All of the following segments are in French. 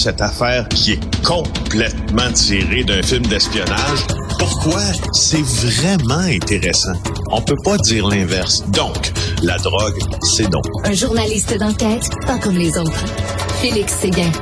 cette affaire qui est complètement tirée d'un film d'espionnage. Pourquoi? C'est vraiment intéressant? On peut pas dire l'inverse. Donc, la drogue, c'est non. Un journaliste d'enquête, pas comme les autres. Félix Séguin.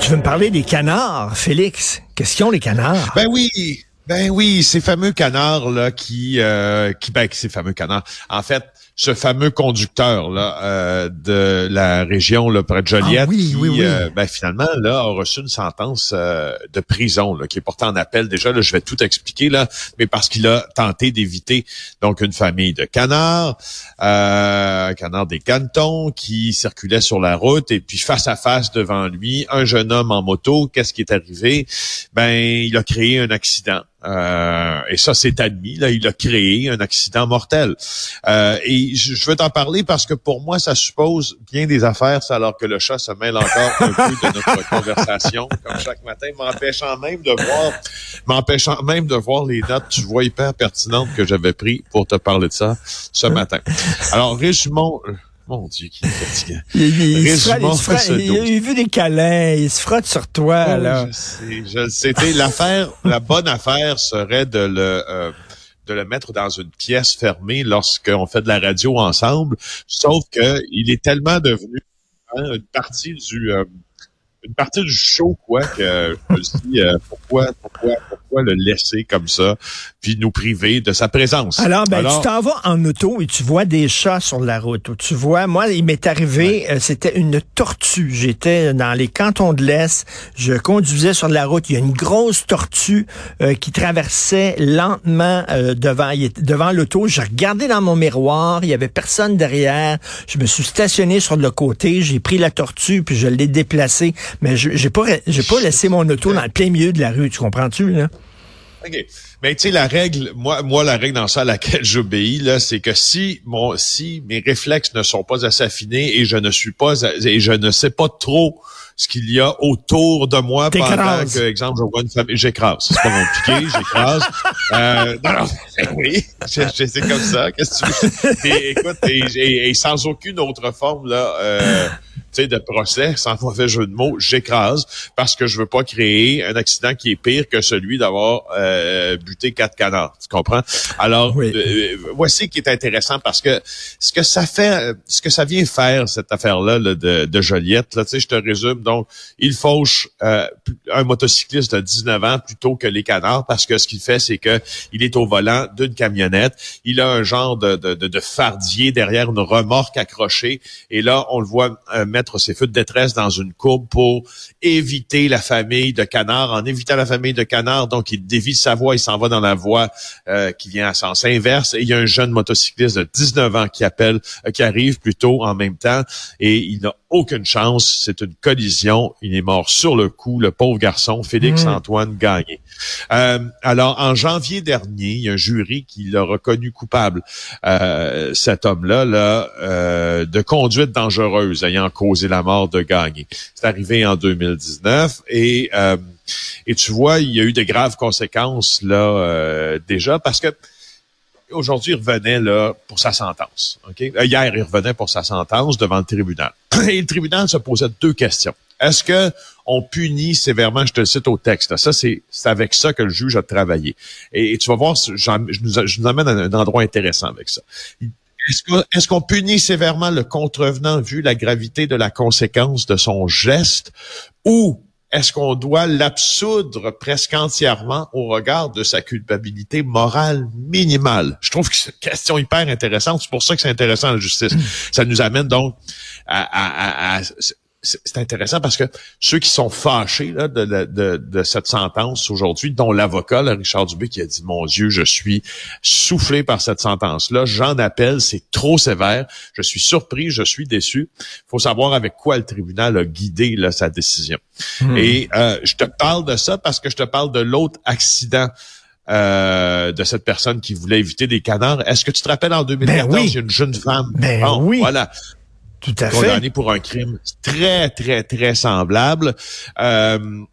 Tu veux me parler des canards, Félix? Qu'est-ce qu'ils ont, les canards? Ben oui, ben oui, ces fameux canards là qui, euh, qui, ben ces fameux canards. En fait, ce fameux conducteur là euh, de la région là, près de Joliette Ah oui, qui oui, oui. euh, ben, finalement là a reçu une sentence euh, de prison là, qui est portée en appel déjà là je vais tout expliquer là mais parce qu'il a tenté d'éviter donc une famille de canards euh, canards des cantons qui circulaient sur la route et puis face à face devant lui un jeune homme en moto qu'est-ce qui est arrivé? Ben il a créé un accident euh, et ça, c'est admis. Là, il a créé un accident mortel. Euh, et je, je veux t'en parler parce que pour moi, ça suppose bien des affaires, ça, alors que le chat se mêle encore un peu de notre conversation, comme chaque matin, m'empêchant même de voir, m'empêchant même de voir les notes, tu vois, hyper pertinentes que j'avais pris pour te parler de ça ce matin. Alors, résumons. Mon Dieu, qui est fatigant. Il, il- il se frotte- Résumons il se frotte- ce il a dossier. vu des câlins, il se frotte sur toi, Oh, là. Je sais, je le sais. T'sais, L'affaire, la bonne affaire serait de le euh, de le mettre dans une pièce fermée lorsqu'on fait de la radio ensemble. Sauf que il est tellement devenu hein, une partie du euh, une partie du show quoi que je me dis euh, pourquoi pourquoi pourquoi le laisser comme ça puis nous priver de sa présence? Alors, ben, tu t'en vas en auto et tu vois des chats sur la route. Ou tu vois, moi, il m'est arrivé, euh, c'était une tortue. J'étais dans les cantons de l'Est. Je conduisais sur la route. Il y a une grosse tortue euh, qui traversait lentement euh, devant, devant l'auto. Je regardais dans mon miroir. Il y avait personne derrière. Je me suis stationné sur le côté. J'ai pris la tortue puis je l'ai déplacée. Mais je j'ai pas, j'ai pas laissé mon auto dans le plein milieu de la rue. Tu comprends-tu, là? OK. Mais tu sais, la règle, moi, moi, la règle dans ça à laquelle j'obéis, là, c'est que si mon, si mes réflexes ne sont pas assez affinés et je ne suis pas, et je ne sais pas trop ce qu'il y a autour de moi pendant que, exemple, je vois une famille, j'écrase. C'est pas compliqué, j'écrase. Euh, non, non, oui, c'est comme ça. Qu'est-ce que tu veux? Et, écoute, et, et- et sans aucune autre forme, là, euh, sais, de procès, sans mauvais jeu de mots, j'écrase parce que je veux pas créer un accident qui est pire que celui d'avoir euh, buté quatre canards. Tu comprends? Alors, Oui. euh, voici qui est intéressant parce que ce que ça fait, euh, ce que ça vient faire, cette affaire-là là, de, de Joliette, là, tu sais, je te résume. Donc, il fauche euh, un motocycliste de 19 ans plutôt que les canards parce que ce qu'il fait, c'est que il est au volant d'une camionnette. Il a un genre de, de, de, de fardier derrière une remorque accrochée. Et là, on le voit euh, mettre ses feux de détresse dans une courbe pour éviter la famille de canards. En évitant la famille de canards, donc il dévie sa voie, il s'en va dans la voie euh, qui vient à sens inverse. Et il y a un jeune motocycliste de 19 ans qui appelle, euh, qui arrive plutôt en même temps. Et il n'a aucune chance. C'est une collision. Il est mort sur le coup, le pauvre garçon, Félix Mm. Antoine Gagné. Euh, alors, en janvier dernier, il y a un jury qui l'a reconnu coupable, euh, cet homme-là, là, euh, de conduite dangereuse ayant causé la mort de Gagné. C'est arrivé en 2019 et euh, et tu vois, il y a eu de graves conséquences là euh, déjà parce que aujourd'hui, il revenait là pour sa sentence. ok? Euh, Hier, il revenait pour sa sentence devant le tribunal. Et le tribunal se posait deux questions. Est-ce que on punit sévèrement, je te le cite au texte, ça c'est avec ça que le juge a travaillé. Et, tu vas voir, je je nous amène à un endroit intéressant avec ça. Est-ce qu'on punit sévèrement le contrevenant vu la gravité de la conséquence de son geste? Ou est-ce qu'on doit l'absoudre presque entièrement au regard de sa culpabilité morale minimale? Je trouve que c'est une question hyper intéressante. C'est pour ça que c'est intéressant la justice. Ça nous amène donc à- c'est intéressant parce que ceux qui sont fâchés là, de, de- de- de cette sentence aujourd'hui, dont l'avocat, Richard Dubé, qui a dit, mon Dieu, je suis soufflé par cette sentence-là, j'en appelle, c'est trop sévère, je suis surpris, je suis déçu. Il faut savoir avec quoi le tribunal a guidé là, sa décision. Et euh, je te parle de ça parce que je te parle de l'autre accident euh, de cette personne qui voulait éviter des canards. Est-ce que tu te rappelles en 2014, Ben oui. il y a une jeune femme? Ben Bon, oui. voilà, Tout à fait. condamnée pour un crime très, très, très semblable. Euh,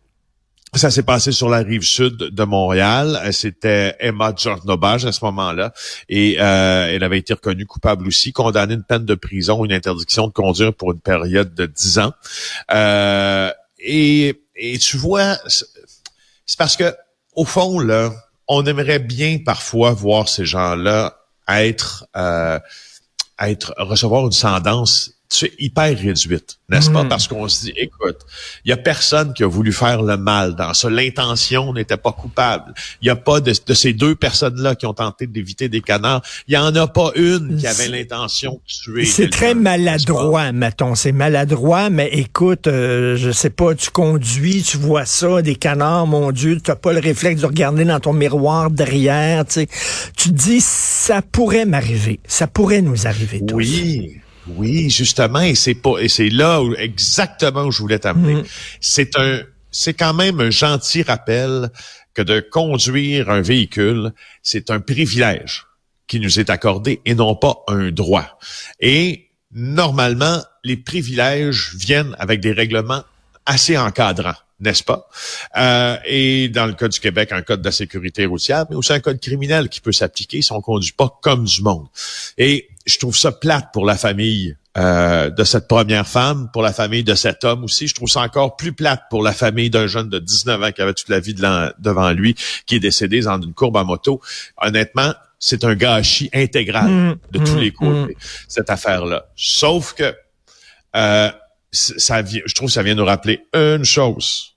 ça s'est passé sur la rive sud de Montréal. C'était Emma Jornobage à ce moment-là. Et euh, elle avait été reconnue coupable aussi, condamnée une peine de prison, une interdiction de conduire pour une période de 10 ans. Euh, et, et tu vois, c'est parce que au fond là, on aimerait bien parfois voir ces gens-là être, euh, être recevoir une sentence hyper réduite, n'est-ce pas? Hmm. Parce qu'on se dit, écoute, il y a personne qui a voulu faire le mal dans ça. L'intention n'était pas coupable. Il n'y a pas de, ces deux personnes-là qui ont tenté d'éviter des canards. Il y en a pas une qui avait l'intention de tuer. C'est très maladroit, mettons. C'est maladroit, mais écoute, euh, je sais pas, tu conduis, tu vois ça, des canards, mon Dieu, tu n'as pas le réflexe de regarder dans ton miroir derrière, tu sais. Tu te dis, ça pourrait m'arriver. Ça pourrait nous arriver tous. Oui. Oui, justement, et c'est pas, et c'est là où, exactement où je voulais t'amener. Mm. C'est un, c'est quand même un gentil rappel que de conduire un véhicule, c'est un privilège qui nous est accordé et non pas un droit. Et normalement, les privilèges viennent avec des règlements assez encadrants n'est-ce pas? Euh, et dans le cas du Québec, un code de la sécurité routière, mais aussi un code criminel qui peut s'appliquer si on conduit pas comme du monde. Et je trouve ça plate pour la famille euh, de cette première femme, pour la famille de cet homme aussi. Je trouve ça encore plus plate pour la famille d'un jeune de 19 ans qui avait toute la vie devant lui, qui est décédé dans une courbe en moto. Honnêtement, c'est un gâchis intégral mmh, de tous mmh, les côtés, mmh. cette affaire-là. Sauf que euh, ça je trouve que ça vient nous rappeler une chose.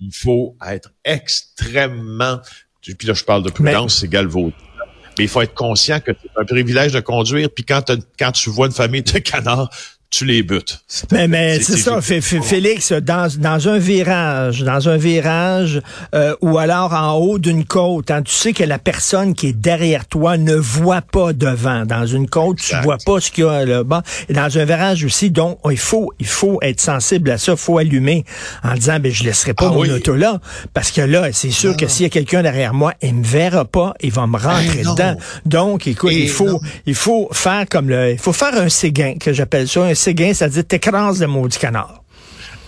Il faut être extrêmement, puis là je parle de prudence, c'est galvaudé. Mais il faut être conscient que c'est un privilège de conduire, puis quand, quand tu vois une famille de canards, tu les butes. Mais, mais c'est ça, Félix, dans, dans un virage, dans un virage, euh, ou alors en haut d'une côte, hein, tu sais que la personne qui est derrière toi ne voit pas devant. Dans une côte, tu vois pas ce qu'il y a là-bas. Et dans un virage aussi, donc, il faut, il faut être sensible à ça, il faut allumer en disant, ben, je laisserai pas ah mon auto là, parce que là, c'est sûr que s'il y a quelqu'un derrière moi, il me verra pas, il va me rentrer dedans. Donc, écoute, il faut, il faut faire comme le, il faut faire un séguin, que j'appelle ça, un séguin, c'est-à-dire t'écrases le maudit canard.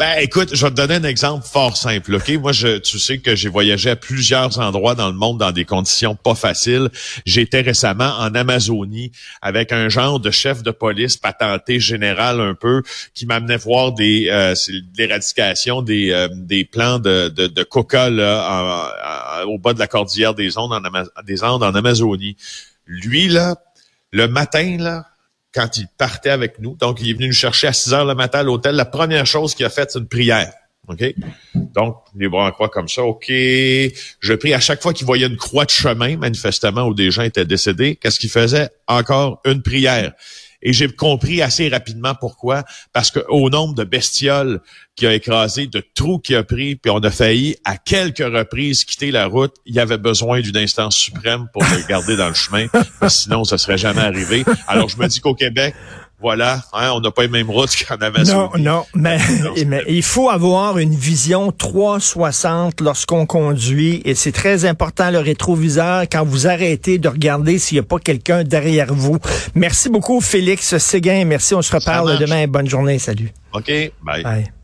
Ben, écoute, je vais te donner un exemple fort simple, OK? Moi, je, tu sais que j'ai voyagé à plusieurs endroits dans le monde dans des conditions pas faciles. J'étais récemment en Amazonie avec un genre de chef de police patenté général un peu qui m'amenait voir des euh, l'éradication des, euh, des plants de, de, de coca là, au bas de la cordillère des Andes en, des Andes en Amazonie. Lui, là, le matin, là, quand il partait avec nous. Donc, il est venu nous chercher à 6 heures le matin à l'hôtel. La première chose qu'il a faite, c'est une prière. OK? Donc, les bras en croix comme ça. OK. Je prie à chaque fois qu'il voyait une croix de chemin, manifestement, où des gens étaient décédés. Qu'est-ce qu'il faisait? Encore une prière. Et j'ai compris assez rapidement pourquoi. Parce que au nombre de bestioles qui a écrasé, de trous qui a pris, puis on a failli à quelques reprises quitter la route, il y avait besoin d'une instance suprême pour le garder dans le chemin. sinon, ça serait jamais arrivé. Alors, je me dis qu'au Québec, voilà, hein, on n'a pas les mêmes routes qu'en Amazonie. Non, non, mais, mais, il faut avoir une vision 360 lorsqu'on conduit et c'est très important le rétroviseur quand vous arrêtez de regarder s'il n'y a pas quelqu'un derrière vous. Merci beaucoup Félix Séguin, merci, on se reparle demain. Bonne journée, salut. OK, bye. bye.